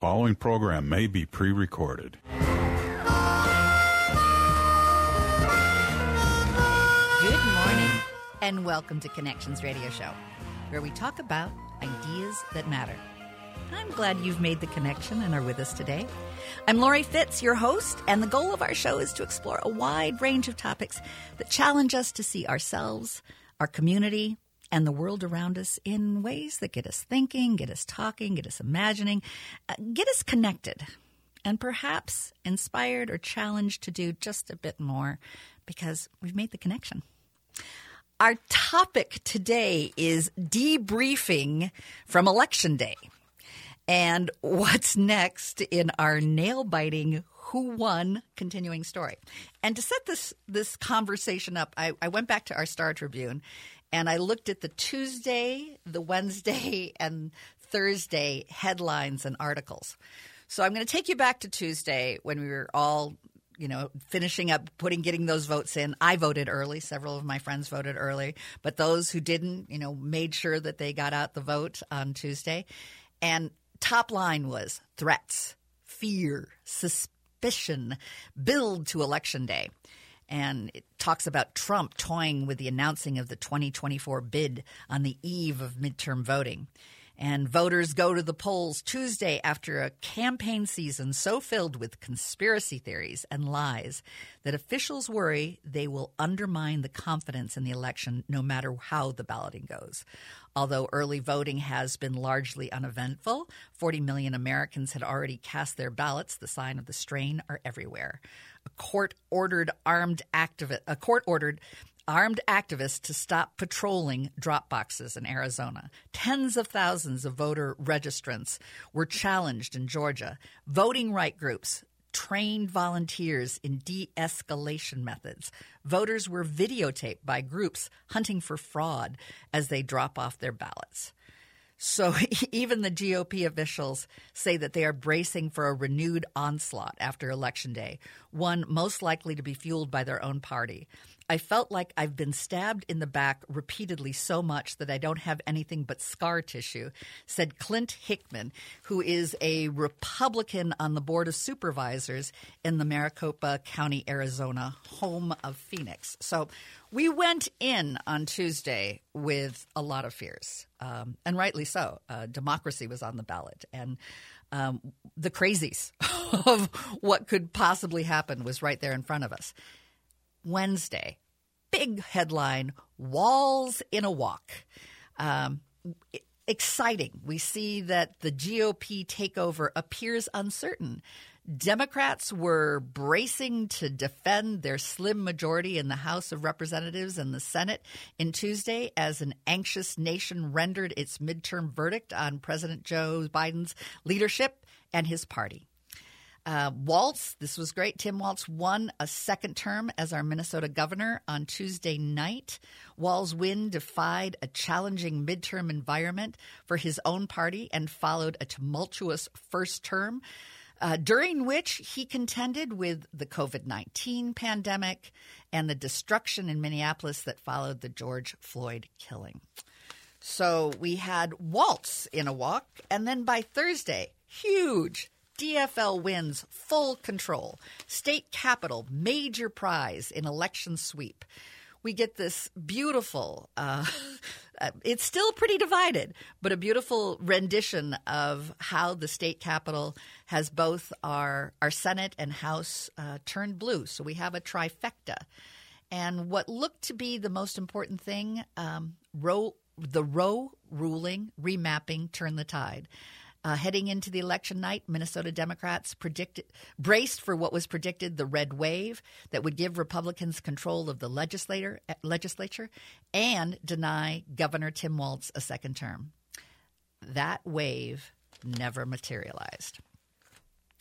Following program may be pre recorded. Good morning, and welcome to Connections Radio Show, where we talk about ideas that matter. I'm glad you've made the connection and are with us today. I'm Lori Fitz, your host, and the goal of our show is to explore a wide range of topics that challenge us to see ourselves, our community, and the world around us in ways that get us thinking, get us talking, get us imagining, uh, get us connected, and perhaps inspired or challenged to do just a bit more because we've made the connection. Our topic today is debriefing from Election Day and what's next in our nail biting who won continuing story. And to set this this conversation up, I, I went back to our Star Tribune and I looked at the Tuesday, the Wednesday, and Thursday headlines and articles. So I'm going to take you back to Tuesday when we were all, you know, finishing up putting getting those votes in. I voted early. Several of my friends voted early, but those who didn't, you know, made sure that they got out the vote on Tuesday. And top line was threats, fear, suspicion build to election day and it talks about Trump toying with the announcing of the 2024 bid on the eve of midterm voting. And voters go to the polls Tuesday after a campaign season so filled with conspiracy theories and lies that officials worry they will undermine the confidence in the election no matter how the balloting goes. Although early voting has been largely uneventful, 40 million Americans had already cast their ballots. The sign of the strain are everywhere. A court ordered armed activist a court ordered armed activists to stop patrolling drop boxes in Arizona. Tens of thousands of voter registrants were challenged in Georgia. Voting right groups trained volunteers in de escalation methods. Voters were videotaped by groups hunting for fraud as they drop off their ballots. So even the GOP officials say that they are bracing for a renewed onslaught after Election Day, one most likely to be fueled by their own party. I felt like I've been stabbed in the back repeatedly so much that I don't have anything but scar tissue, said Clint Hickman, who is a Republican on the Board of Supervisors in the Maricopa County, Arizona, home of Phoenix. So we went in on Tuesday with a lot of fears, um, and rightly so. Uh, democracy was on the ballot, and um, the crazies of what could possibly happen was right there in front of us. Wednesday, big headline Walz in a Walk. Um, exciting. We see that the GOP takeover appears uncertain. Democrats were bracing to defend their slim majority in the House of Representatives and the Senate in Tuesday as an anxious nation rendered its midterm verdict on President Joe Biden's leadership and his party. Uh, Walz, this was great. Tim Walz won a second term as our Minnesota governor on Tuesday night. Walz's win defied a challenging midterm environment for his own party and followed a tumultuous first term. Uh, during which he contended with the COVID 19 pandemic and the destruction in Minneapolis that followed the George Floyd killing. So we had Walz in a walk, and then by Thursday, huge DFL wins full control. State capital, major prize in election sweep. We get this beautiful, uh, it's still pretty divided, but a beautiful rendition of how the state capitol has both our, our Senate and House uh, turned blue. So we have a trifecta. And what looked to be the most important thing, um, Roe, the Roe ruling, remapping, turn the tide. Uh, heading into the election night, Minnesota Democrats predicted, braced for what was predicted the red wave that would give Republicans control of the legislator, eh, legislature and deny Governor Tim Walz a second term. That wave never materialized.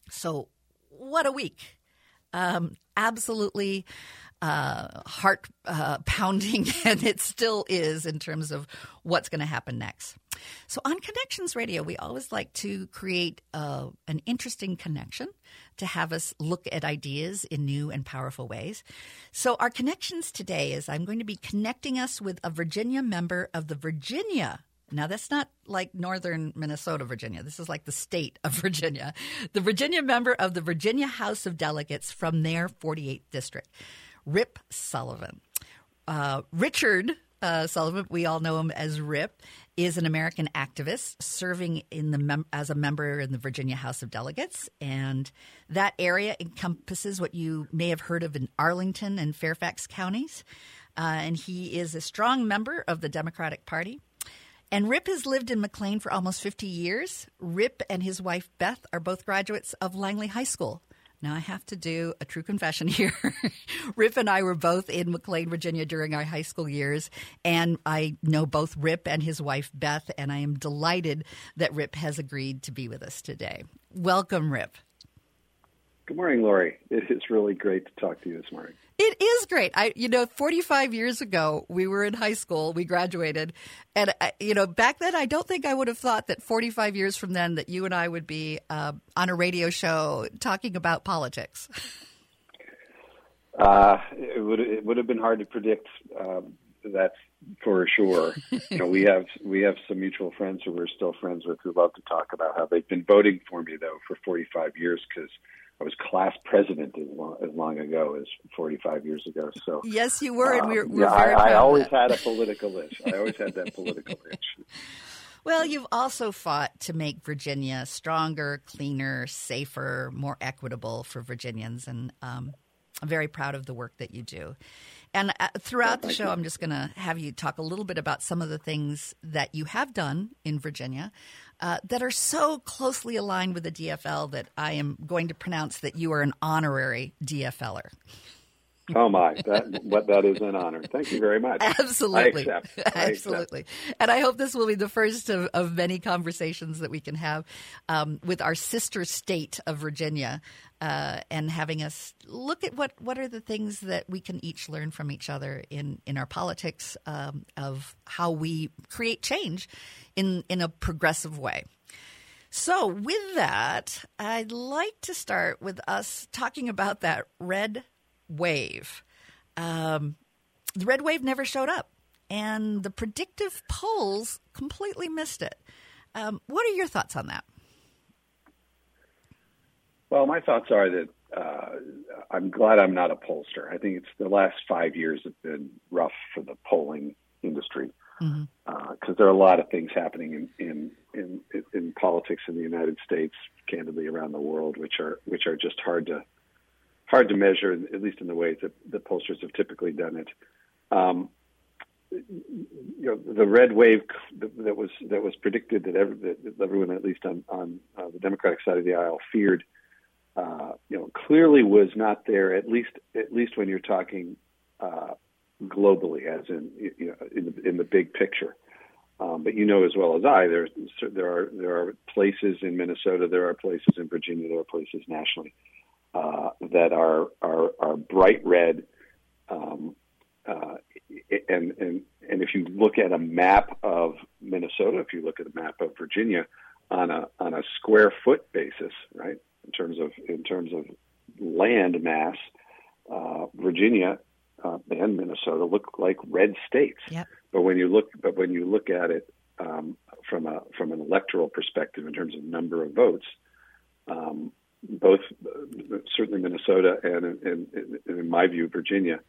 So, what a week! Um, absolutely uh, heart uh, pounding, and it still is in terms of what's going to happen next. So on Connections Radio, we always like to create uh, an interesting connection to have us look at ideas in new and powerful ways. So our connections today is I'm going to be connecting us with a Virginia member of the Virginia Now, that's not like northern Minnesota, Virginia. This is like the state of Virginia. The Virginia member of the Virginia House of Delegates from their 48th district, Rip Sullivan. Uh, Richard uh, Sullivan, we all know him as Rip, is an American activist serving in the mem- as a member in the Virginia House of Delegates, and that area encompasses what you may have heard of in Arlington and Fairfax counties. Uh, and he is a strong member of the Democratic Party. And Rip has lived in McLean for almost 50 years. Rip and his wife Beth are both graduates of Langley High School. Now, I have to do a true confession here. Rip and I were both in McLean, Virginia during our high school years, and I know both Rip and his wife Beth, and I am delighted that Rip has agreed to be with us today. Welcome, Rip. Good morning, Lori. It is really great to talk to you this morning. It is great. I, you know, 45 years ago, we were in high school, we graduated. And, I, you know, back then, I don't think I would have thought that 45 years from then that you and I would be uh, on a radio show talking about politics. Uh, it would it would have been hard to predict. Um, that's for sure. you know, we have we have some mutual friends who we're still friends with who love to talk about how they've been voting for me though for 45 years because I was class president as long, as long ago as 45 years ago. So yes, you were, and we're, we're yeah, very I, I always had a political itch. I always had that political itch. Well, you've also fought to make Virginia stronger, cleaner, safer, more equitable for Virginians, and um, I'm very proud of the work that you do. And uh, throughout the show, I'm just going to have you talk a little bit about some of the things that you have done in Virginia uh, that are so closely aligned with the DFL that I am going to pronounce that you are an honorary DFLer. Oh my, that what that is an honor. Thank you very much. Absolutely, I accept. I absolutely. Accept. And I hope this will be the first of, of many conversations that we can have um, with our sister state of Virginia, uh, and having us look at what what are the things that we can each learn from each other in in our politics um, of how we create change in in a progressive way. So, with that, I'd like to start with us talking about that red wave. Um, the red wave never showed up, and the predictive polls completely missed it. Um, what are your thoughts on that? Well, my thoughts are that uh, I'm glad I'm not a pollster. I think it's the last five years have been rough for the polling industry because mm-hmm. uh, there are a lot of things happening in, in in in politics in the United States, candidly around the world, which are which are just hard to hard to measure, at least in the ways that the pollsters have typically done it. Um, you know, the red wave that was that was predicted that, every, that everyone, at least on on uh, the Democratic side of the aisle, feared. Uh, you know, clearly was not there. At least, at least when you're talking uh, globally, as in you know, in the, in the big picture. Um, but you know as well as I, there there are there are places in Minnesota, there are places in Virginia, there are places nationally uh, that are are, are bright red. Um, uh, and and and if you look at a map of Minnesota, if you look at a map of Virginia on a on a square foot basis, right, in terms of in terms of land mass, uh, Virginia uh, and Minnesota look like red states. Yep. But when you look, but when you look at it um, from a from an electoral perspective in terms of number of votes, um, both uh, certainly Minnesota and, and, and, in my view, Virginia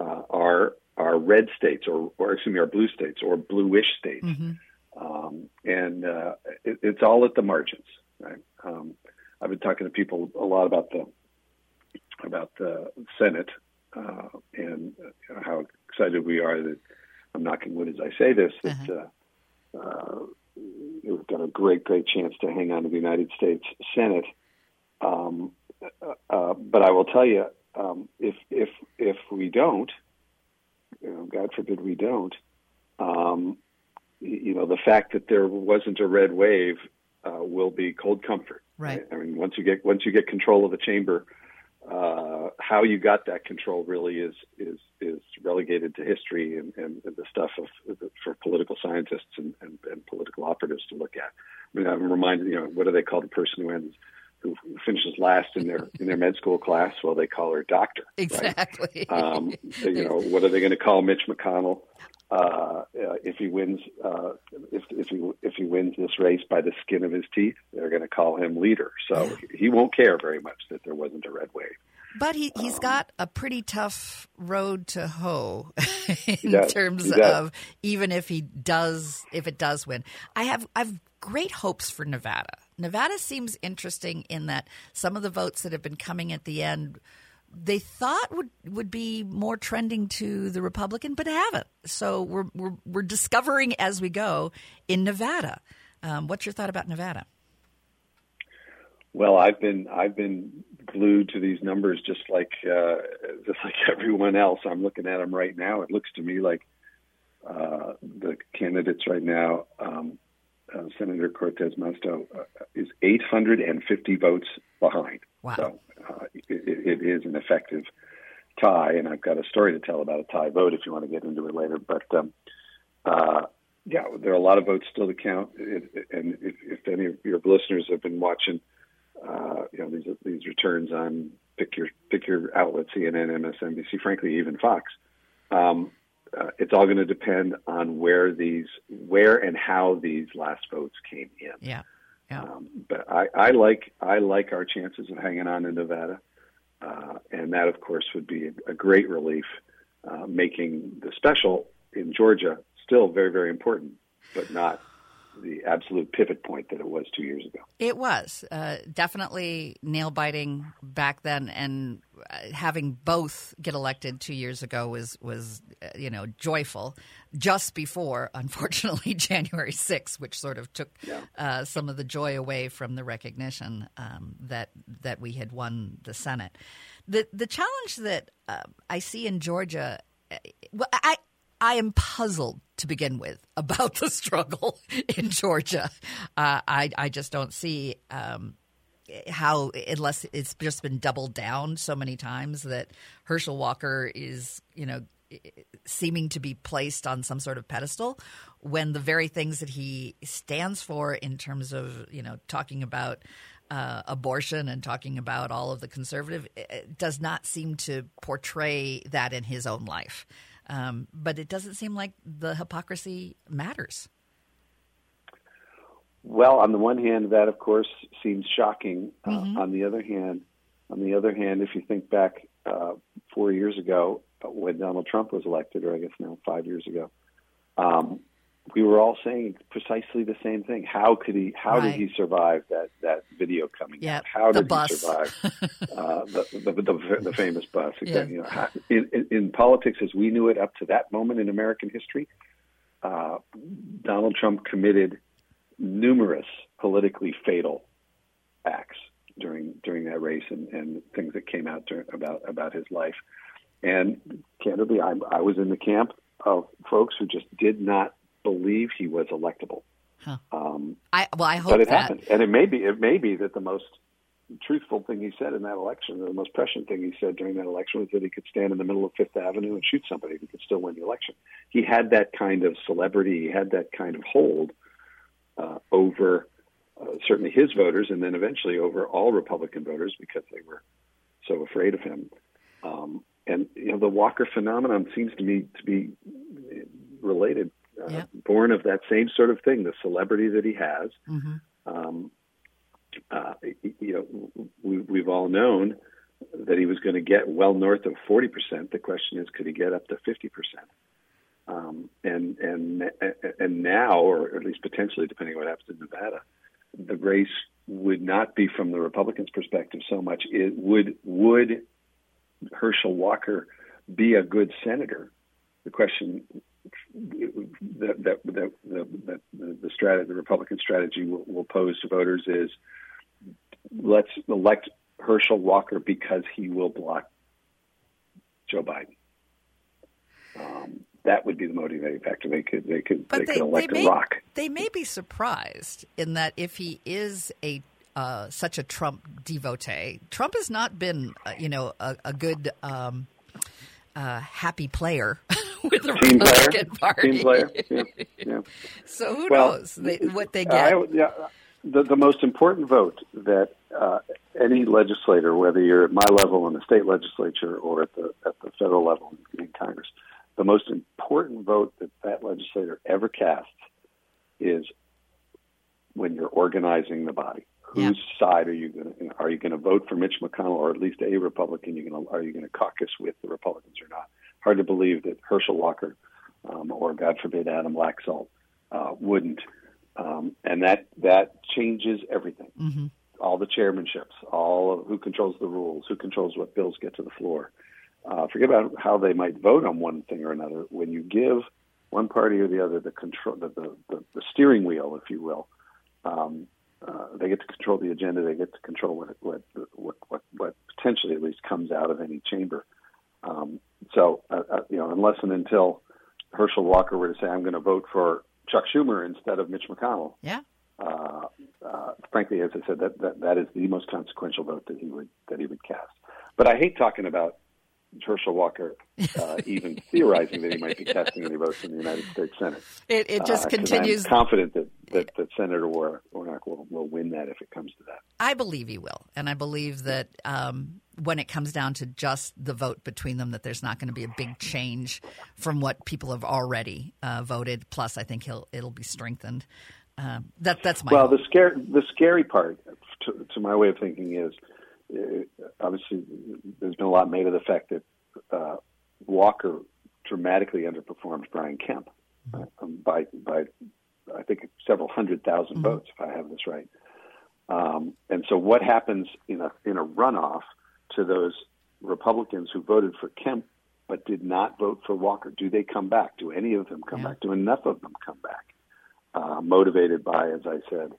uh, are are red states or, or excuse me, are blue states or bluish states, mm-hmm. um, and uh, it, it's all at the margins. Right? I've been talking to people a lot about the about the Senate uh, and uh, how excited we are that I'm knocking wood as I say this that. Uh-huh. Uh, we've got a great, great chance to hang on to the United States Senate. Um, uh, but I will tell you, um, if if if we don't, you know, God forbid we don't, um, you know, the fact that there wasn't a red wave uh, will be cold comfort. Right. I mean, once you get once you get control of the chamber, uh, how you got that control really is is is relegated to history and, and, and the stuff of for political scientists and, and, and, political operatives to look at. I mean, I'm reminded, you know, what do they call the person who ends who finishes last in their in their med school class? Well, they call her doctor. Exactly. Right? Um, you know, what are they going to call Mitch McConnell? Uh, if he wins, uh, if if he if he wins this race by the skin of his teeth, they're going to call him leader. So he won't care very much that there wasn't a red wave. But he, he's um, got a pretty tough road to hoe in does, terms of even if he does if it does win. I have I've great hopes for Nevada. Nevada seems interesting in that some of the votes that have been coming at the end they thought would would be more trending to the Republican, but haven't. So we're we're, we're discovering as we go in Nevada. Um, what's your thought about Nevada? Well, I've been I've been glued to these numbers just like uh, just like everyone else. I'm looking at them right now. It looks to me like uh, the candidates right now, um, uh, Senator Cortez Masto uh, is 850 votes behind. Wow. So uh, it, it is an effective tie, and I've got a story to tell about a tie vote if you want to get into it later. But um, uh, yeah, there are a lot of votes still to count, it, and if, if any of your listeners have been watching, uh, you know these these returns on pick your pick your outlet, CNN, MSNBC, frankly even Fox. Um, uh, it's all going to depend on where these, where and how these last votes came in. Yeah. Yeah. Um, but I, I like I like our chances of hanging on in Nevada, uh, and that of course would be a, a great relief, uh, making the special in Georgia still very very important, but not the absolute pivot point that it was two years ago. It was uh, definitely nail biting back then, and uh, having both get elected two years ago was was uh, you know joyful. Just before, unfortunately, January 6th, which sort of took yeah. uh, some of the joy away from the recognition um, that that we had won the Senate. The the challenge that uh, I see in Georgia, well, I I am puzzled to begin with about the struggle in Georgia. Uh, I, I just don't see um, how, unless it's just been doubled down so many times that Herschel Walker is, you know, seeming to be placed on some sort of pedestal when the very things that he stands for in terms of, you know, talking about uh, abortion and talking about all of the conservative does not seem to portray that in his own life. Um, but it doesn't seem like the hypocrisy matters. Well, on the one hand, that of course seems shocking. Uh, mm-hmm. Uh, on the other hand, on the other hand, if you think back uh, four years ago uh, when Donald Trump was elected, or I guess now five years ago, um, we were all saying precisely the same thing. How could he? How right. did he survive that that video coming yep. out? How the did bus. he survive uh, the, the, the, the famous bus? Exactly. Yeah. You know, how, in, in, in, politics, as we knew it up to that moment in American history, uh, Donald Trump committed numerous politically fatal acts during during that race and, and things that came out during, about about his life. And candidly, I, I was in the camp of folks who just did not believe he was electable. Huh. Um, I well, I hope but it that. happened, and it may be it may be that the most truthful thing he said in that election, or the most prescient thing he said during that election, was that he could stand in the middle of Fifth Avenue and shoot somebody who could still win the election. He had that kind of celebrity, he had that kind of hold uh, over uh, certainly his voters, and then eventually over all Republican voters because they were so afraid of him. Um, and you know, the Walker phenomenon seems to me to be related uh, yeah. born of that same sort of thing, the celebrity that he has. Mm-hmm. Um, uh, you know, we, we've all known that he was going to get well north of 40%. The question is, could he get up to 50%? Um, and and and now, or at least potentially, depending on what happens in Nevada, the race would not be from the Republicans' perspective so much. It would would Herschel Walker be a good senator? The question that that that the the, the strategy, the Republican strategy will, will pose to voters is let's elect Herschel Walker because he will block Joe Biden. Um, that would be the motivating factor. They could they could but they, they could elect they a may, rock. They may be surprised in that if he is a uh, such a Trump devotee, Trump has not been uh, you know a, a good um, uh, happy player with the Team Republican player. Party. Team player. Yeah, yeah. So who Well, knows they, what they get? I, yeah, the, the most important vote that uh, any legislator, whether you're at my level in the state legislature or at the at the federal level in Congress, the most important vote that that legislator ever casts is when you're organizing the body. Yeah. Whose side are you going to? Are you going to vote for Mitch McConnell or at least a Republican? You going to, are you going to caucus with the Republicans or not? Hard to believe that Herschel Walker um, or God forbid Adam Laxalt uh, wouldn't, um, and that that changes everything. Mm-hmm. All the chairmanships, all of who controls the rules, who controls what bills get to the floor. Uh, forget about how they might vote on one thing or another. When you give one party or the other the control, the, the, the, the steering wheel, if you will, um, uh, they get to control the agenda. They get to control what what what what, what potentially at least comes out of any chamber. Um, so, uh, uh, you know, unless and until Herschel Walker were to say, "I'm going to vote for Chuck Schumer instead of Mitch McConnell," Yeah. uh, uh, frankly, as I said, that, that that is the most consequential vote that he would that he would cast. But I hate talking about Herschel Walker uh, even theorizing that he might be casting any votes in the United States Senate. It, it just Uh, continues. I'm confident that, that, that Senator War- Warnock will, will win that if it comes to that. I believe he will, and I believe that um, when it comes down to just the vote between them, that there's not going to be a big change from what people have already uh, voted. Plus, I think he'll it'll be strengthened. Um, that that's my Well, hope. the scare the scary part to, to my way of thinking is obviously there's been a lot made of the fact that uh, Walker dramatically underperformed Brian Kemp uh, um, by by I think several hundred 1000 votes if I have this right. Um, and so what happens in a in a runoff to those Republicans who voted for Kemp but did not vote for Walker? Do they come back? Do any of them come Yeah. back? Do enough of them come back? Uh, motivated by, as I said,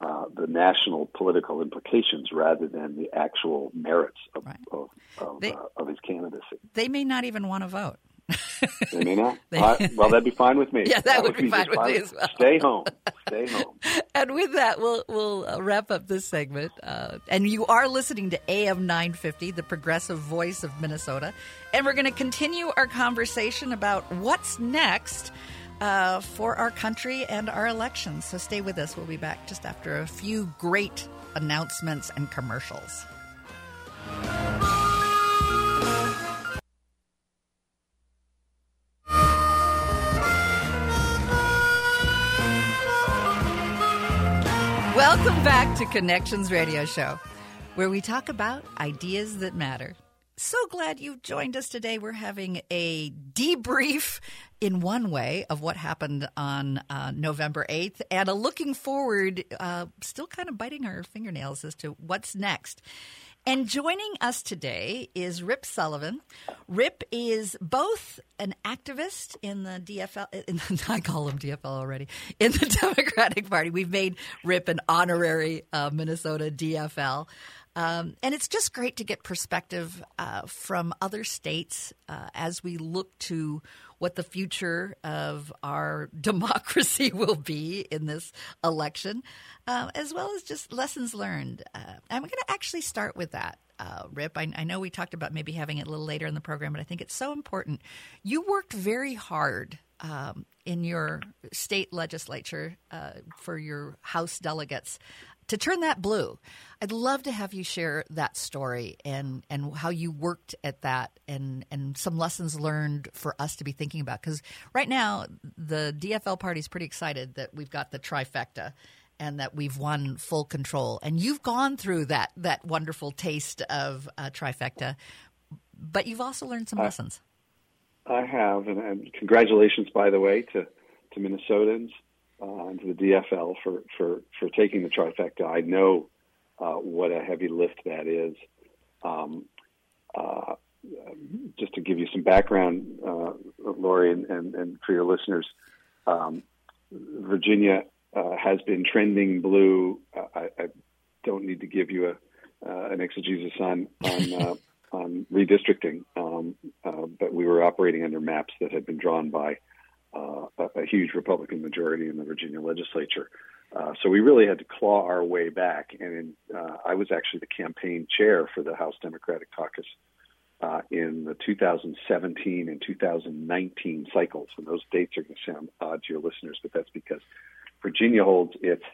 uh, the national political implications rather than the actual merits of, Right. of, of, They- uh, of his candidacy. They may not even want to vote. They may not. They- Uh, well, that'd be fine with me. Yeah, that would be fine with me as well. Stay home. Stay home. And with that, we'll we'll uh, wrap up this segment. Uh, and you are listening to AM 950, the progressive voice of Minnesota. And we're going to continue our conversation about what's next uh, for our country and our elections. So stay with us. We'll be back just after a few great announcements and commercials. Welcome back to Connections Radio Show, where we talk about ideas that matter. So glad you joined us today. We're having a debrief in one way of what happened on uh, November 8th and a looking forward, uh, still kind of biting our fingernails as to what's next. And joining us today is Rip Sullivan. Rip is both an activist in the DFL, in the, I call him DFL already, in the Democratic Party. We've made Rip an honorary uh, Minnesota DFL. Um, and it's just great to get perspective uh, from other states uh, as we look to what the future of our democracy will be in this election, uh, as well as just lessons learned. Uh, I'm going to actually start with that. Uh, Rip, I, I know we talked about maybe having it a little later in the program, but I think it's so important. You worked very hard um, in your state legislature uh, for your House delegates to turn that blue. I'd love to have you share that story and, and how you worked at that and, and some lessons learned for us to be thinking about. Because right now, the DFL party is pretty excited that we've got the trifecta and that we've won full control. And you've gone through that, that wonderful taste of uh, trifecta, but you've also learned some lessons. I have, and, and congratulations, by the way, to, to Minnesotans uh, and to the DFL for, for, for taking the trifecta. I know uh, what a heavy lift that is. Um, uh, just to give you some background, uh, Lori, and, and, and for your listeners, um, Virginia uh, has been trending blue. I, I don't need to give you a, uh, an exegesis on on, uh, on redistricting, um, uh, but we were operating under maps that had been drawn by uh, a, a huge Republican majority in the Virginia legislature. Uh, so we really had to claw our way back, and in, uh, I was actually the campaign chair for the House Democratic Caucus uh, in the 2017 and 2019 cycles. And those dates are going to sound odd to your listeners, but that's because Virginia holds its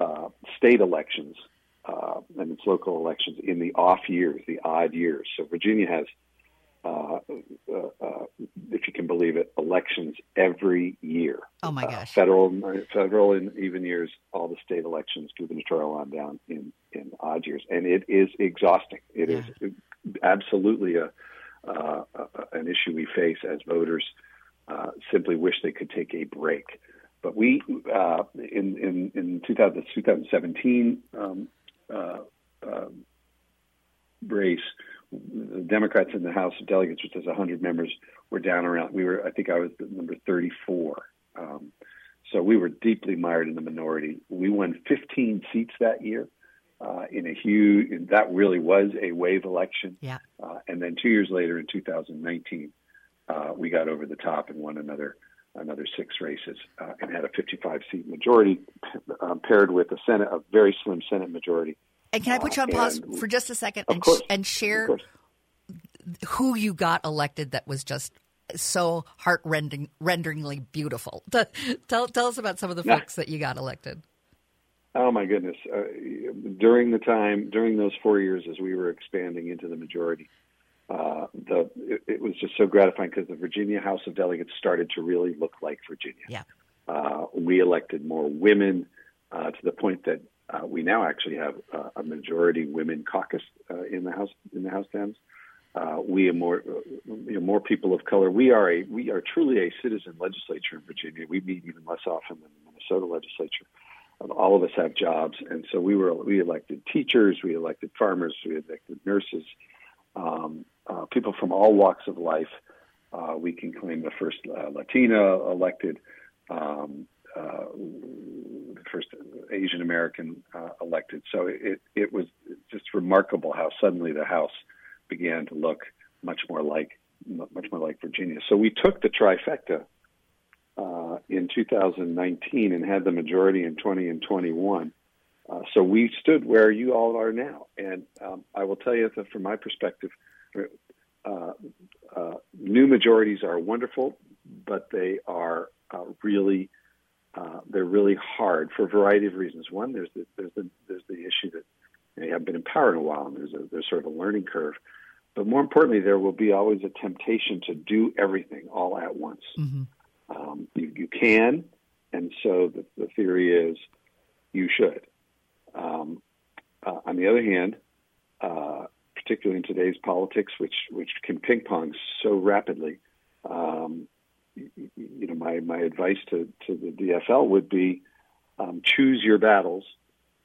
uh, state elections and its local elections in the off years, the odd years. So Virginia has uh, uh, uh, if you can believe it, elections every year. Oh my gosh! federal, federal, in even years, all the state elections, gubernatorial on down in in odd years, and it is exhausting. It yeah. is absolutely a an issue we face as voters. simply wish they could take a break. But we, uh, in, in, in 2000, 2017 um, uh, uh, race, the Democrats in the House of Delegates, which has 100 members, were down around. We were, I think, I was number 34. Um, so we were deeply mired in the minority. We won 15 seats that year. Uh, in a huge, and that really was a wave election. Yeah. Uh, and then two years later, in 2019, uh, we got over the top and won another another six races uh, and had a 55 seat majority um, paired with a Senate, a very slim Senate majority. And can I put you on uh, pause for just a second and, course, and share who you got elected that was just so heart renderingly beautiful? tell, tell us about some of the folks that you got elected. Oh my goodness! Uh, during the time, during those four years, as we were expanding into the majority, uh, the it, it, was just so gratifying because the Virginia House of Delegates started to really look like Virginia. Yeah. Uh, we elected more women uh, to the point that uh, we now actually have uh, a majority women caucus uh, in the House in the House Dems. we are more you know, more people of color. We are a we are truly a citizen legislature in Virginia. We meet even less often than the Minnesota legislature. all of us have jobs, and so we were we elected teachers, we elected farmers, we elected nurses, um, uh, people from all walks of life. Uh, we can claim the first uh, Latina elected, um, uh, the first Asian American uh, elected. So it, it was just remarkable how suddenly the House began to look much more like much more like Virginia. So we took the trifecta uh, in 2019 and had the majority in 20 and 21. Uh, so we stood where you all are now. And um, I will tell you that from my perspective, uh, uh, new majorities are wonderful, but they are uh, really uh, they're really hard for a variety of reasons. One, there's the, there's the, there's the issue that they haven't been in power in a while, and there's a, there's sort of a learning curve. But more importantly, there will be always a temptation to do everything all at once. Mm-hmm. Um, you, you can, and so the, the theory is you should. Um, uh, on the other hand, uh, particularly in today's politics, which which can ping pong so rapidly, um, you, know, my my advice to to the DFL would be um, choose your battles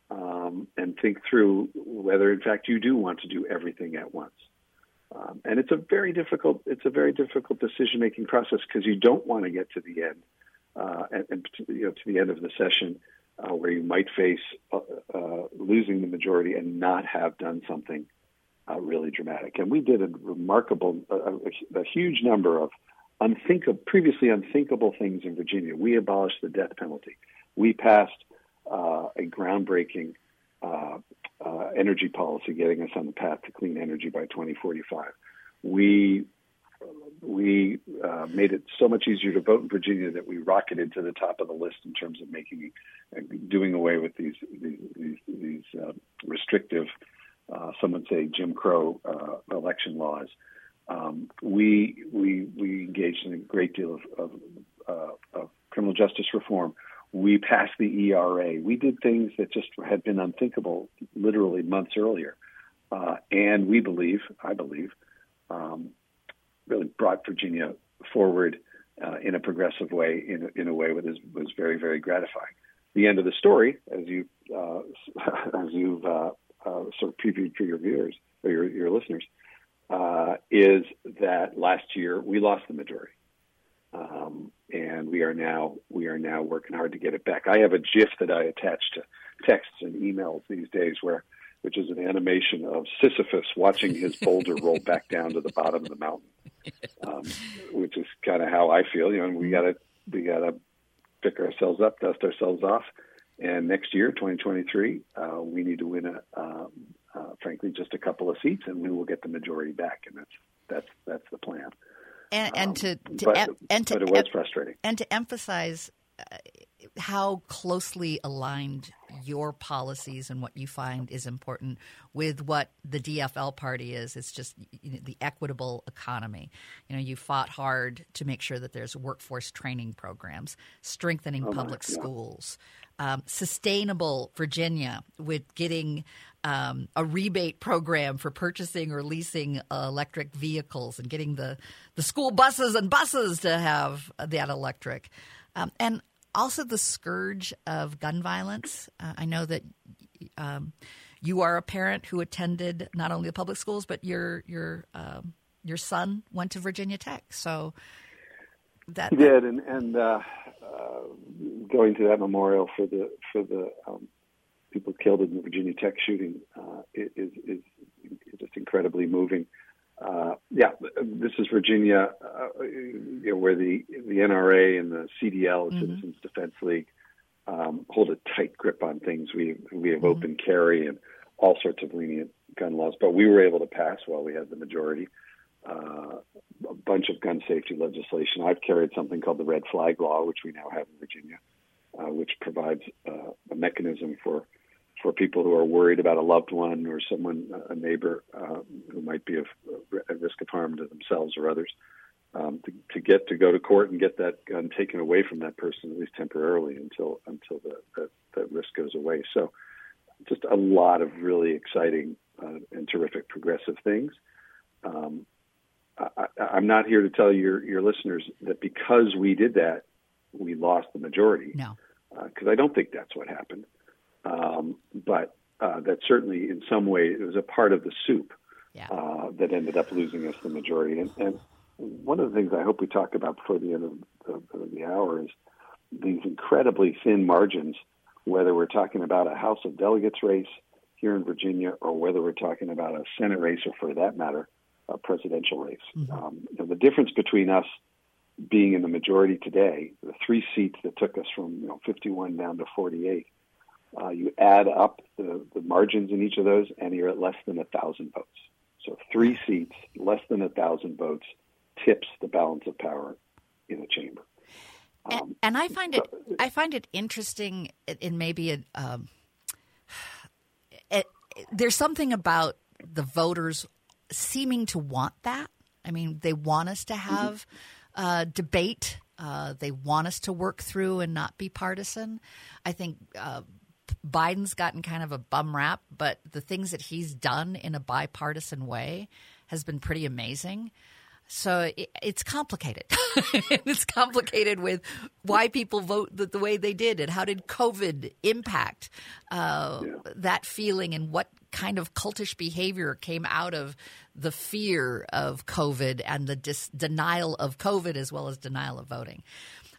um, and think through whether, in fact, you do want to do everything at once. Um, and it's a very difficult it's a very difficult decision making process because you don't want to get to the end uh, and, and you know to the end of the session uh, where you might face uh, uh, losing the majority and not have done something uh, really dramatic. And we did a remarkable, a, a huge number of unthinkable, previously unthinkable things in Virginia. We abolished the death penalty. We passed uh, a groundbreaking energy policy, getting us on the path to clean energy by 2045. We we uh, made it so much easier to vote in Virginia that we rocketed to the top of the list in terms of making uh, doing away with these these, these, these uh, restrictive, uh, some would say Jim Crow uh, election laws. Um, we we we engaged in a great deal of, of, uh, of criminal justice reform. We passed the ERA. We did things that just had been unthinkable literally months earlier, and we believe, I believe. Um, really brought Virginia forward uh, in a progressive way, in, in a way that was very, very gratifying. The end of the story, as you uh, as you've uh, uh, sort of previewed for your viewers or your, your listeners, uh, is that last year we lost the majority, um, and we are now we are now working hard to get it back. I have a GIF that I attach to texts and emails these days where which is an animation of Sisyphus watching his boulder roll back down to the bottom of the mountain, um, which is kind of how I feel. You know, we got to we got to pick ourselves up, dust ourselves off, and next year, 2023, uh, we need to win a, um, uh, frankly, just a couple of seats, and we will get the majority back, and that's that's that's the plan. And, and um, to, to but, em- and to but it was frustrating. And to emphasize uh, how closely aligned your policies and what you find is important with what the DFL party is. It's just you know, the equitable economy. You know, you fought hard to make sure that there's workforce training programs, strengthening Oh, public schools, um, sustainable Virginia with getting um, a rebate program for purchasing or leasing uh, electric vehicles and getting the, the school buses and buses to have that electric. Um, and also the scourge of gun violence. Uh, I know that um, you are a parent who attended not only the public schools, but your your um, your son went to Virginia Tech. So that He did, and and uh, going to that memorial for the for the um, people killed in the Virginia Tech shooting uh, is, is is just incredibly moving. Uh, yeah, this is Virginia, uh, you know, where the the NRA and the CDL, Mhm. Citizens Defense League, um, hold a tight grip on things. We we have open carry and all sorts of lenient gun laws, but we were able to pass while we had the majority uh, bunch of gun safety legislation. I've carried something called the red flag law, which we now have in Virginia, uh, which provides uh, a mechanism for for people who are worried about a loved one or someone, a neighbor uh, who might be of, at risk of harm to themselves or others, um, to, to get to go to court and get that gun taken away from that person at least temporarily until until the, the, the risk goes away. So, just a lot of really exciting uh, and terrific progressive things. Um, I, I'm not here to tell your your listeners that because we did that, we lost the majority. no. Because I don't think that's what happened. Um, but uh, that certainly, in some way, it was a part of the soup Yeah. uh, that ended up losing us the majority. And, and one of the things I hope we talk about before the end of the, of the hour is these incredibly thin margins, whether we're talking about a House of Delegates race here in Virginia or whether we're talking about a Senate race or, for that matter, a presidential race. Um, you know, the difference between us being in the majority today, the three seats that took us from you know 51 down to 48, uh, you add up the, the margins in each of those, and you're at less than a thousand votes. So three seats, less than a thousand votes, tips the balance of power in a chamber. And, Um, and I find it I find it interesting in- in maybe a, um, it, there's something about the voters seeming to want that. I mean, they want us to have uh, debate. Uh, they want us to work through and not be partisan. I think uh, Biden's gotten kind of a bum rap, but the things that he's done in a bipartisan way has been pretty amazing. So it, it's complicated. it's complicated with why people vote the, the way they did, and how did COVID impact uh, that feeling, and what kind of cultish behavior came out of the fear of COVID and the dis- denial of COVID as well as denial of voting.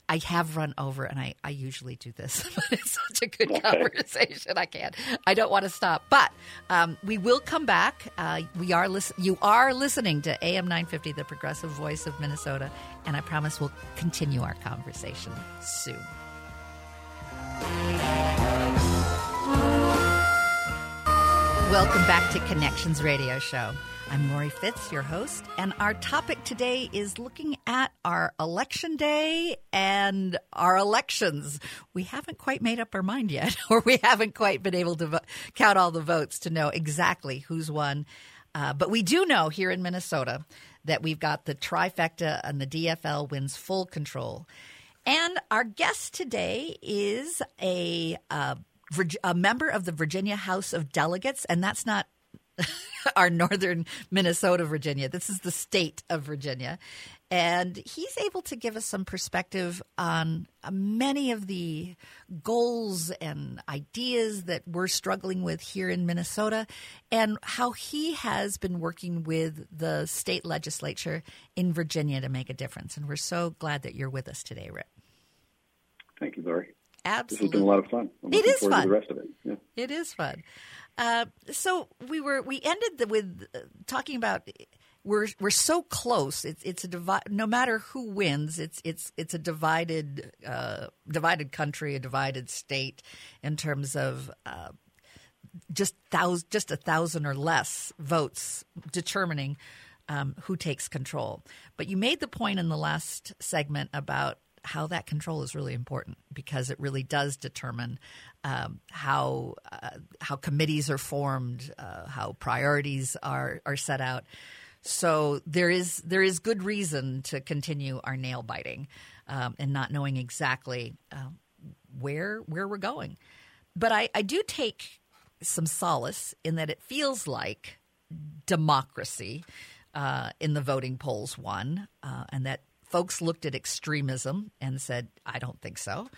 I have run over, and I, I usually do this, but it's such a good conversation. I can't. I don't want to stop. But um, we will come back. Uh, we are lis- You are listening to AM 950, the progressive voice of Minnesota, and I promise we'll continue our conversation soon. Welcome back to Connections Radio Show. I'm Lori Fitz, your host, and our topic today is looking at our election day and our elections. We haven't quite made up our mind yet, or we haven't quite been able to vo- count all the votes to know exactly who's won. Uh, but we do know here in Minnesota that we've got the trifecta and the DFL wins full control. And our guest today is a uh, a member of the Virginia House of Delegates, and that's not our northern Minnesota, Virginia. This is the state of Virginia. And he's able to give us some perspective on many of the goals and ideas that we're struggling with here in Minnesota and how he has been working with the state legislature in Virginia to make a difference. And we're so glad that you're with us today, Rip. Thank you, Lori. This has been a lot of fun. I'm It is fun. the rest of it. Yeah. It is fun. Uh, so we were we ended the, with uh, talking about we're we're so close. It's it's a divi- no matter who wins. It's it's it's a divided uh, divided country, a divided state in terms of. Uh, just thousand, just a thousand or less votes determining um, who takes control. But you made the point in the last segment about how that control is really important because it really does determine um, how uh, how committees are formed, uh, how priorities are are set out. So there is there is good reason to continue our nail biting um, and not knowing exactly uh, where where we're going. But I, I do take some solace in that it feels like democracy uh, in the voting polls won, uh, and that folks looked at extremism and said, "I don't think so."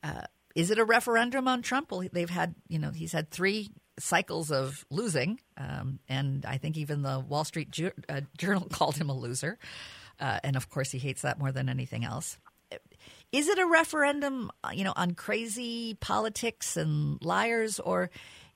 Uh, is it a referendum on Trump? Well, they've had you know he's had three cycles of losing, um, and I think even the Wall Street Ju- uh, Journal called him a loser. Uh, and of course, he hates that more than anything else. Is it a referendum, uh, you know, on crazy politics and liars, or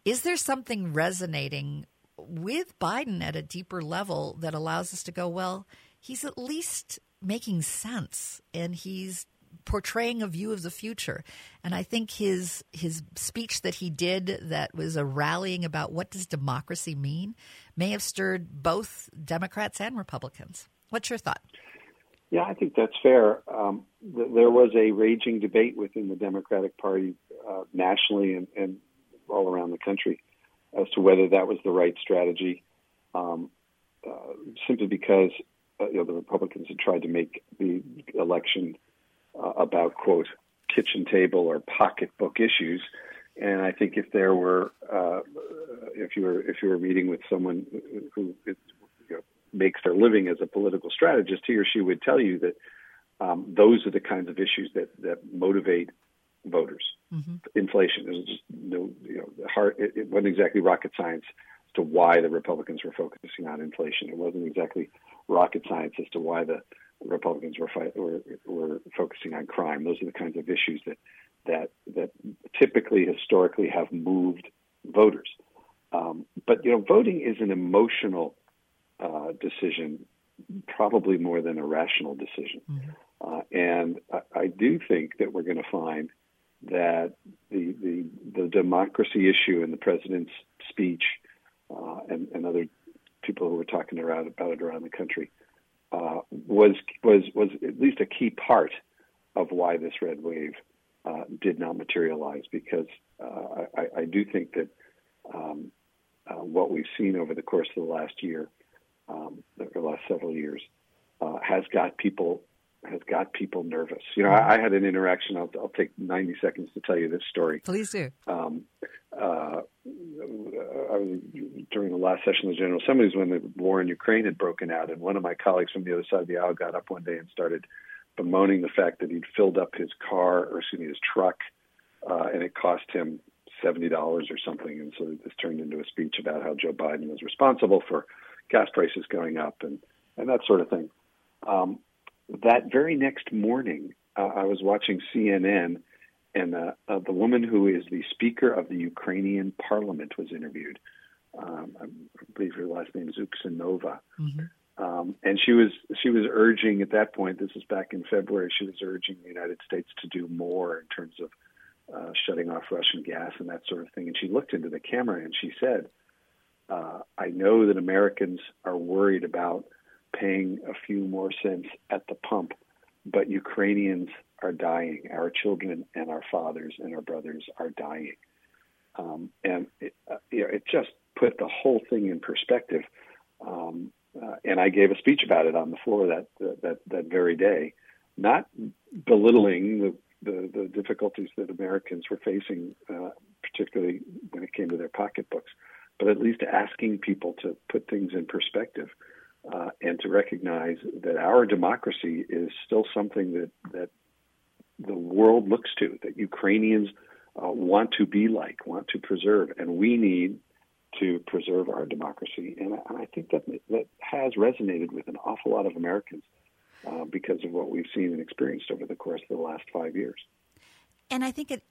is there something resonating with Biden at a deeper level that allows us to go, well, he's at least making sense and he's portraying a view of the future. And I think his his speech that he did that was a rallying about what does democracy mean may have stirred both Democrats and Republicans. What's your thought? Yeah, I think that's fair. Um, th- there was a raging debate within the Democratic Party uh, nationally and, and, all around the country as to whether that was the right strategy, um, uh, simply because you know, the Republicans had tried to make the election uh, about quote kitchen table or pocketbook issues. And I think if there were, uh, if you were if you were meeting with someone who makes their living as a political strategist, he or she would tell you that um, those are the kinds of issues that, that motivate voters. Mm-hmm. Inflation is just no, you know, hard. It, it wasn't exactly rocket science to why the Republicans were focusing on inflation. It wasn't exactly rocket science as to why the Republicans were, fight, were were focusing on crime. Those are the kinds of issues that that that typically historically have moved voters. Um, but you know, voting is an emotional uh, decision, probably more than a rational decision. Mm-hmm. Uh, and I, I, do think that we're going to find that the, the, the democracy issue in the president's speech uh, and, and, other people who were talking around about it around the country uh, was was was at least a key part of why this red wave uh, did not materialize. Because uh, I, I, do think that um, what we've seen over the course of the last year um, the last several years uh, has got people has got people nervous. You know, I, I had an interaction. I'll, I'll, take 90 seconds to tell you this story. Please do. Uh, I was, during the last session of the General Assembly when the war in Ukraine had broken out, and one of my colleagues from the other side of the aisle got up one day and started bemoaning the fact that he'd filled up his car, or excuse me, his truck, uh, and it cost him seventy dollars or something. And so this turned into a speech about how Joe Biden was responsible for gas prices going up and, and that sort of thing. Um, that very next morning, uh, I was watching CNN, and uh, uh, the woman who is the Speaker of the Ukrainian Parliament was interviewed. Um, I believe her last name is Uksanova. Mm-hmm. Um, and she was she was urging at that point. This is back in February. She was urging the United States to do more in terms of uh, shutting off Russian gas and that sort of thing. And she looked into the camera and she said, uh, I know that Americans are worried about paying a few more cents at the pump, but Ukrainians are dying. Our children and our fathers and our brothers are dying. Um, and it, uh, you know, it just put the whole thing in perspective. Um, uh, and I gave a speech about it on the floor that that that very day, not belittling the the, the difficulties that Americans were facing, uh, particularly when it came to their pocketbooks, but at least asking people to put things in perspective uh, and to recognize that our democracy is still something that, that the world looks to, that Ukrainians uh, want to be like, want to preserve, and we need to preserve our democracy. And I, I think that that has resonated with an awful lot of Americans uh, because of what we've seen and experienced over the course of the last five years. And I think it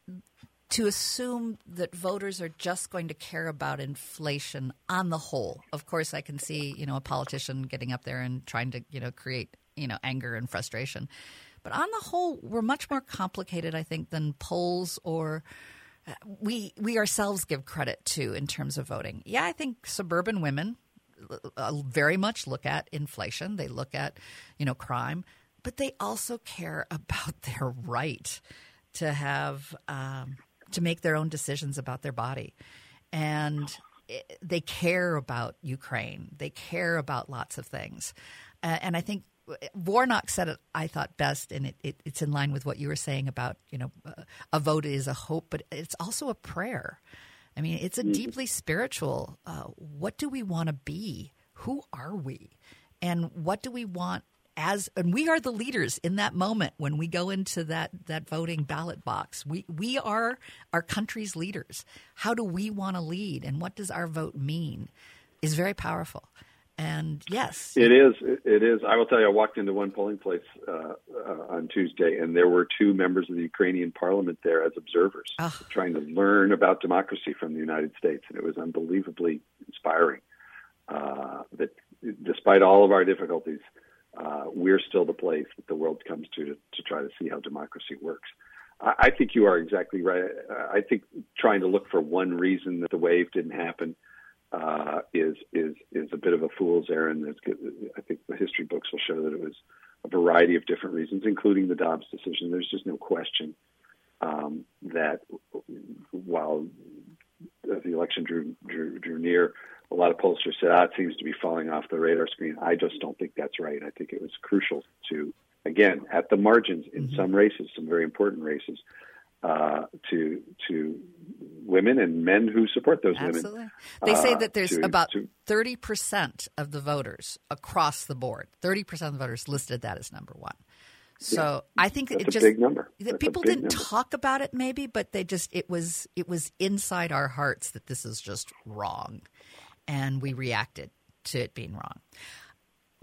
to assume that voters are just going to care about inflation on the whole. Of course, I can see you know a politician getting up there and trying to you know create you know anger and frustration, but on the whole, we're much more complicated, I think, than polls or we we ourselves give credit to in terms of voting. Yeah, I think suburban women uh, very much look at inflation. They look at you know crime but they also care about their right to have um, to make their own decisions about their body, and they care about Ukraine. They care about lots of things, uh, and I think Warnock said it. I thought best, and it, it, it's in line with what you were saying about you know a vote is a hope, but it's also a prayer. I mean, it's a mm-hmm. deeply spiritual. Uh, what do we want to be? Who are we? And what do we want as and we are the leaders in that moment when we go into that that voting ballot box we we are our country's leaders how do we want to lead and what does our vote mean is very powerful and yes it is it is i will tell you i walked into one polling place uh, uh, on tuesday and there were two members of the ukrainian parliament there as observers oh. trying to learn about democracy from the united states and it was unbelievably inspiring uh, that despite all of our difficulties uh, we're still the place that the world comes to, to to try to see how democracy works. I, I think you are exactly right. I think trying to look for one reason that the wave didn't happen uh, is is is a bit of a fool's errand. I think the history books will show that it was a variety of different reasons, including the Dobbs decision. There's just no question um, that while the election drew, drew, drew near, a lot of pollsters said, ah, it seems to be falling off the radar screen. I just don't think that's right. I think it was crucial to, again, at the margins in mm-hmm. some races, some very important races, uh, to to women and men who support those Absolutely. women. They say that there's uh, about thirty percent of the voters across the board. Thirty percent of the voters listed that as number one. So yeah. I think it just big number. People didn't number. talk about it maybe, but they just it was it was inside our hearts that this is just wrong and we reacted to it being wrong.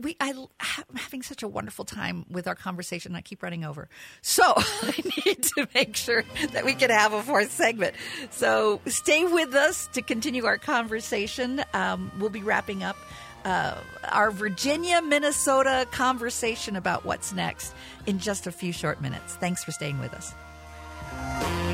We, I, am having such a wonderful time with our conversation. I keep running over. So I need to make sure that we can have a fourth segment. So stay with us to continue our conversation. Um, we'll be wrapping up uh, our Virginia, Minnesota conversation about what's next in just a few short minutes. Thanks for staying with us.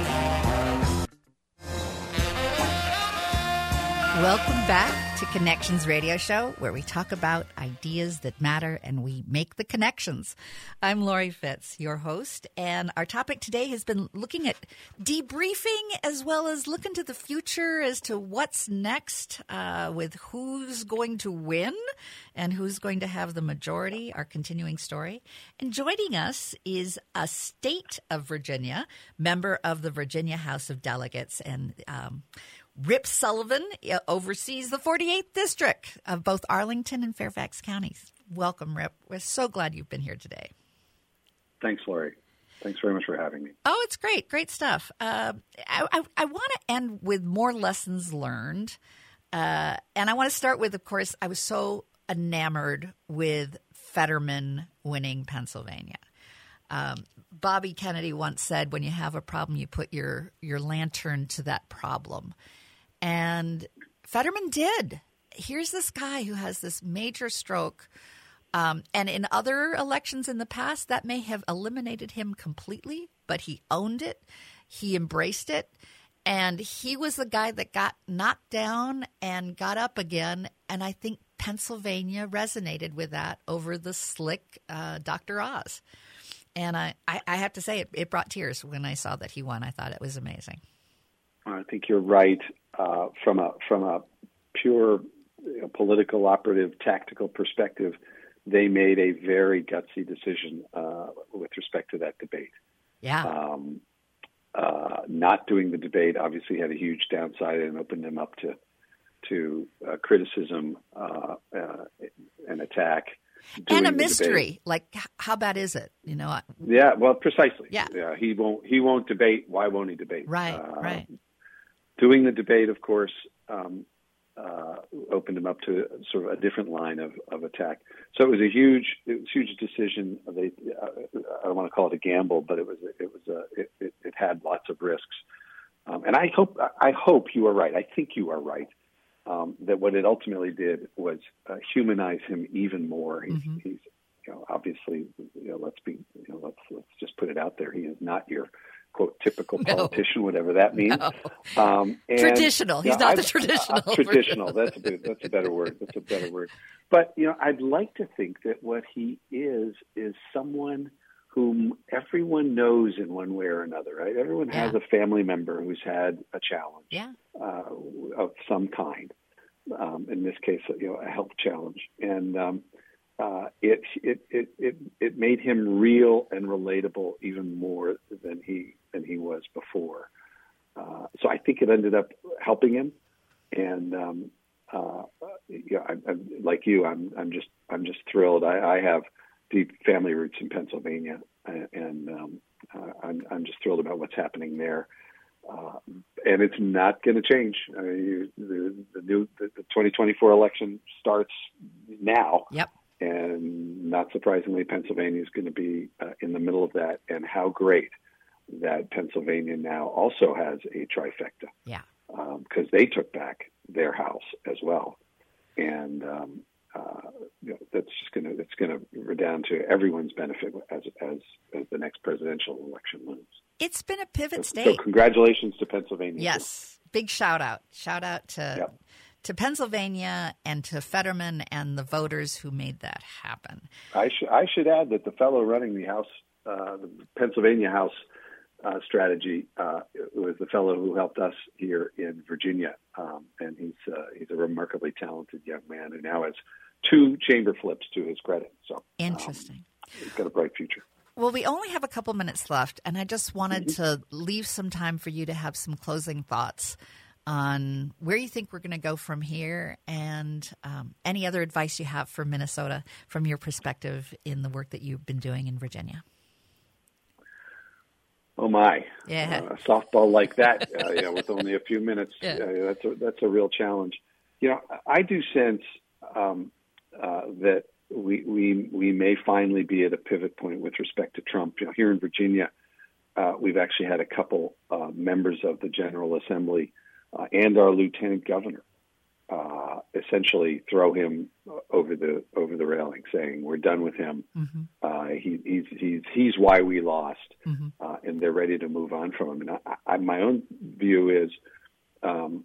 Welcome back to Connections Radio Show, where we talk about ideas that matter and we make the connections. I'm Lori Fitz, your host, and our topic today has been looking at debriefing as well as looking to the future as to what's next uh, with who's going to win and who's going to have the majority, our continuing story. And joining us is a state of Virginia, member of the Virginia House of Delegates, and um, Rip Sullivan oversees the 48th district of both Arlington and Fairfax counties. Welcome, Rip. We're so glad you've been here today. Thanks, Lori. Thanks very much for having me. Oh, it's great. Great stuff. Uh, I, I, I want to end with more lessons learned. Uh, and I want to start with, of course, I was so enamored with Fetterman winning Pennsylvania. Um, Bobby Kennedy once said, "When you have a problem, you put your your lantern to that problem." And Fetterman did. Here's this guy who has this major stroke. Um, and in other elections in the past, that may have eliminated him completely, but he owned it. He embraced it. And he was the guy that got knocked down and got up again. And I think Pennsylvania resonated with that over the slick uh, Dr. Oz. And I, I, I, have to say, it, it brought tears when I saw that he won. I thought it was amazing. I think you're right uh, from a from a pure you know, political operative tactical perspective. They made a very gutsy decision uh, with respect to that debate. Yeah. Um, uh, not doing the debate obviously had a huge downside and opened them up to to uh, criticism uh, uh, and attack and a mystery. Like, how bad is it? You know? Yeah. Well, precisely. Yeah. yeah. He won't. He won't debate. Why won't he debate? Right. Uh, right. Doing the debate, of course, um, uh, opened him up to sort of a different line of, of attack. So it was a huge, it was a huge decision. They, uh, I don't want to call it a gamble, but it was, it was a, it, it, it had lots of risks. Um, and I hope, I hope you are right. I think you are right um, that what it ultimately did was uh, humanize him even more. He's, mm-hmm. he's you know, obviously, you know, let's be, you know, let's let's just put it out there. He is not your quote typical politician, no. whatever that means. No. Um, and, traditional. He's not I've, the traditional. Uh, traditional. That's a that's a better word. That's a better word. But you know, I'd like to think that what he is is someone whom everyone knows in one way or another. Right? Everyone yeah. has a family member who's had a challenge yeah. uh, of some kind. Um, in this case, you know, a health challenge, and um, uh, it, it it it it made him real and relatable even more than he than he was before. Uh, so I think it ended up helping him, and um, uh, yeah, I, I, like you, I'm I'm just I'm just thrilled. I, I have deep family roots in Pennsylvania, and um, uh, I'm I'm just thrilled about what's happening there. Uh, and it's not going to change. I mean, you, the, the new the, the 2024 election starts now. Yep and not surprisingly, Pennsylvania is going to be uh, in the middle of that. And how great that Pennsylvania now also has a trifecta. Yeah. Because um, they took back their house as well, and um, uh, you know, that's just going to it's going to redound to everyone's benefit as as as the next presidential election looms. It's been a pivot so, state. So congratulations to Pennsylvania. Yes, big shout out! Shout out to yep to Pennsylvania and to Fetterman and the voters who made that happen. I should I should add that the fellow running the House, uh, the Pennsylvania House uh, strategy, uh, was the fellow who helped us here in Virginia, um, and he's uh, he's a remarkably talented young man who now has two chamber flips to his credit. So um, interesting. Um, he's got a bright future. Well, we only have a couple minutes left, and I just wanted mm-hmm. to leave some time for you to have some closing thoughts on where you think we're going to go from here and um, any other advice you have for Minnesota from your perspective in the work that you've been doing in Virginia. Oh my! Yeah, uh, a softball like that, uh, you know, with only a few minutes, yeah. uh, that's a, that's a real challenge. You know, I do sense um, uh, that we we we may finally be at a pivot point with respect to Trump. You know, here in Virginia, uh, we've actually had a couple uh, members of the General Assembly uh, and our lieutenant governor uh, essentially throw him over the over the railing, saying we're done with him. Mm-hmm. Uh, he, he's he's he's why we lost, mm-hmm. uh, and they're ready to move on from him. And I, I, my own view is. Um,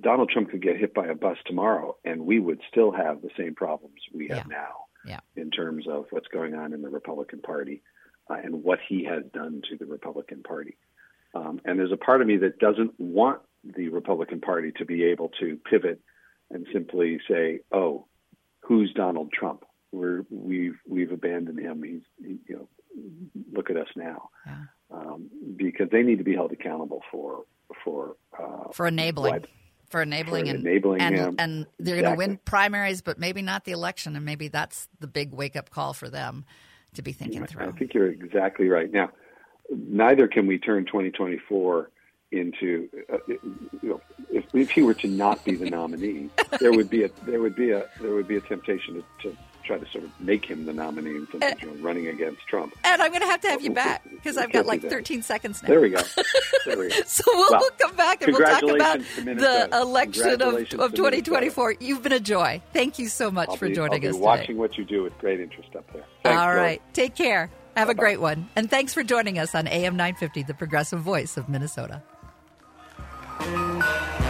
Donald Trump could get hit by a bus tomorrow, and we would still have the same problems we have yeah. now yeah. in terms of what's going on in the Republican Party uh, and what he has done to the Republican Party. Um, and there's a part of me that doesn't want the Republican Party to be able to pivot and simply say, "Oh, who's Donald Trump? We're we've we've abandoned him. He's he, you know, look at us now." Yeah. Um, because they need to be held accountable for for uh, for enabling. What, for enabling for and enabling and, him. and they're exactly. going to win primaries, but maybe not the election, and maybe that's the big wake up call for them to be thinking through. I think you're exactly right. Now, neither can we turn 2024 into uh, you know if, if he were to not be the nominee there would be a there would be a there would be a temptation to, to try to sort of make him the nominee in terms of you know, running against Trump. And I'm going to have to have you back because I've got like 13 seconds now. There we go. There we go. so we'll, well, come back and we'll talk about the election of, of 2024. You've been a joy. Thank you so much I'll for be, joining us watching what you do with great interest up there. Thanks, All right. Take care. Have Bye-bye. a great one. And thanks for joining us on AM 950, the progressive voice of Minnesota. Thank you.